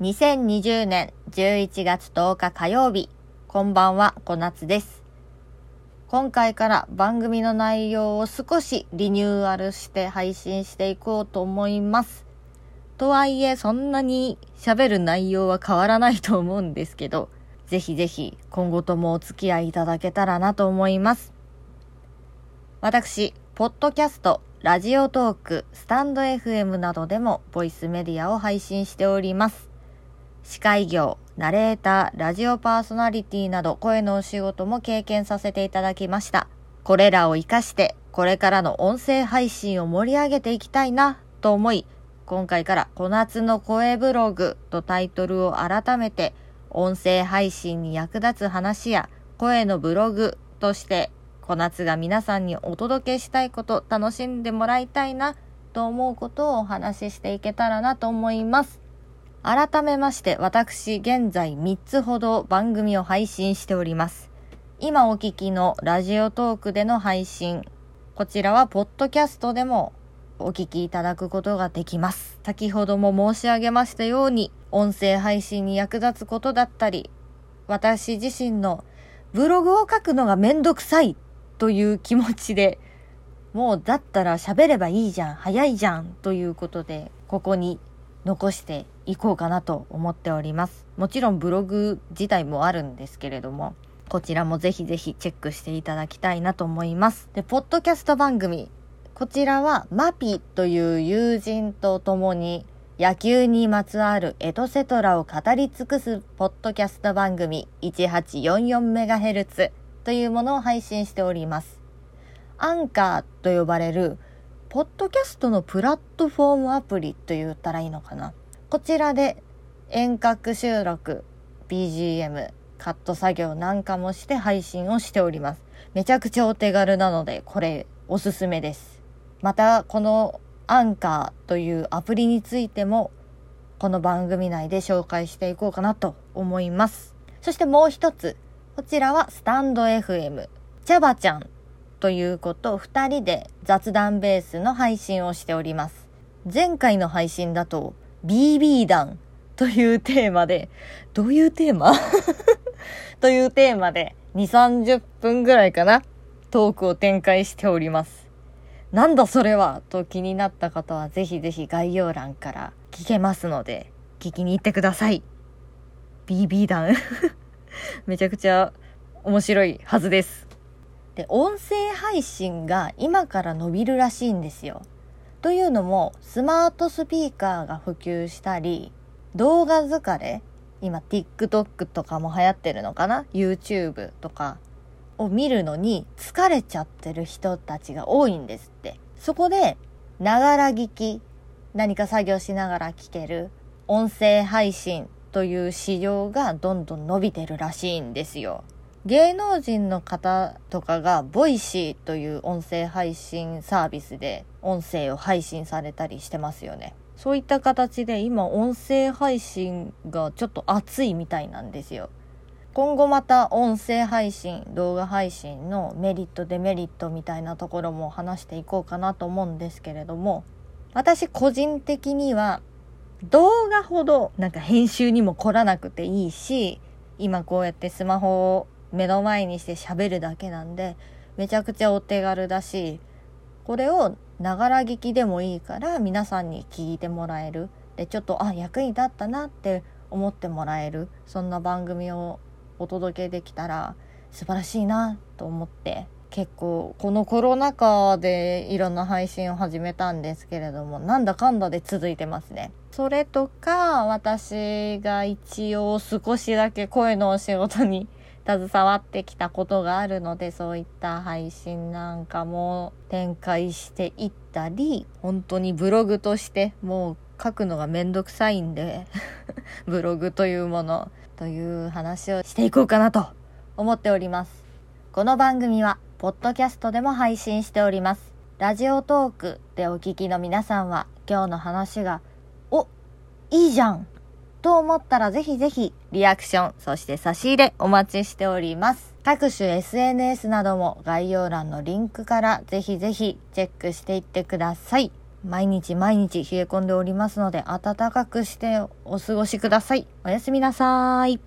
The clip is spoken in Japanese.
2020年11月10日火曜日、こんばんは、小夏です。今回から番組の内容を少しリニューアルして配信していこうと思います。とはいえ、そんなに喋る内容は変わらないと思うんですけど、ぜひぜひ今後ともお付き合いいただけたらなと思います。私、ポッドキャスト、ラジオトーク、スタンド FM などでもボイスメディアを配信しております。司会業、ナレーター、ラジオパーソナリティなど声のお仕事も経験させていただきました。これらを活かして、これからの音声配信を盛り上げていきたいなと思い、今回から小夏の声ブログとタイトルを改めて、音声配信に役立つ話や声のブログとして、小夏が皆さんにお届けしたいこと、楽しんでもらいたいなと思うことをお話ししていけたらなと思います。改めまして私現在3つほど番組を配信しております。今お聞きのラジオトークでの配信、こちらはポッドキャストでもお聞きいただくことができます。先ほども申し上げましたように、音声配信に役立つことだったり、私自身のブログを書くのがめんどくさいという気持ちで、もうだったら喋ればいいじゃん、早いじゃんということで、ここに残していこうかなと思っております。もちろんブログ自体もあるんですけれども、こちらもぜひぜひチェックしていただきたいなと思います。で、ポッドキャスト番組。こちらはマピという友人と共に野球にまつわるエトセトラを語り尽くすポッドキャスト番組 1844MHz というものを配信しております。アンカーと呼ばれるポッドキャストのプラットフォームアプリと言ったらいいのかな？こちらで遠隔収録、BGM、カット作業なんかもして配信をしております。めちゃくちゃお手軽なので、これおすすめです。また、このアンカーというアプリについても、この番組内で紹介していこうかなと思います。そしてもう一つ、こちらはスタンド FM、チャバちゃんということを2人で雑談ベースの配信をしております。前回の配信だと BB 弾というテーマで、どういうテーマ？というテーマで2、30分ぐらいかなトークを展開しております。なんだそれは？と気になった方はぜひぜひ概要欄から聞けますので聞きに行ってください。BB 弾 めちゃくちゃ面白いはずです。で、音声配信が今から伸びるらしいんですよ。というのも、スマートスピーカーが普及したり、動画疲れ、今 TikTok とかも流行ってるのかな ?YouTube とかを見るのに疲れちゃってる人たちが多いんですって。そこで、ながら聞き、何か作業しながら聞ける音声配信という市場がどんどん伸びてるらしいんですよ。芸能人の方とかが Voicy という音声配信サービスで音声を配信されたりしてますよね。そういった形で今音声配信がちょっと熱いみたいなんですよ。今後また音声配信、動画配信のメリットデメリットみたいなところも話していこうかなと思うんですけれども、私個人的には動画ほどなんか編集にも凝らなくていいし、今こうやってスマホを目の前にして喋るだけなんでめちゃくちゃお手軽だしこれをながら聞きでもいいから皆さんに聞いてもらえる。でちょっとあ役に立ったなって思ってもらえる。そんな番組をお届けできたら素晴らしいなと思って結構このコロナ禍でいろんな配信を始めたんですけれどもなんだかんだで続いてますね。それとか私が一応少しだけ声のお仕事に携わってきたことがあるのでそういった配信なんかも展開していったり本当にブログとしてもう書くのがめんどくさいんで ブログというものという話をしていこうかなと思っております。この番組はポッドキャストでも配信しております。ラジオトークでお聞きの皆さんは今日の話がおいいじゃんと思ったらぜひぜひリアクション、そして差し入れお待ちしております。各種 SNS なども概要欄のリンクからぜひぜひチェックしていってください。毎日毎日冷え込んでおりますので暖かくしてお過ごしください。おやすみなさい。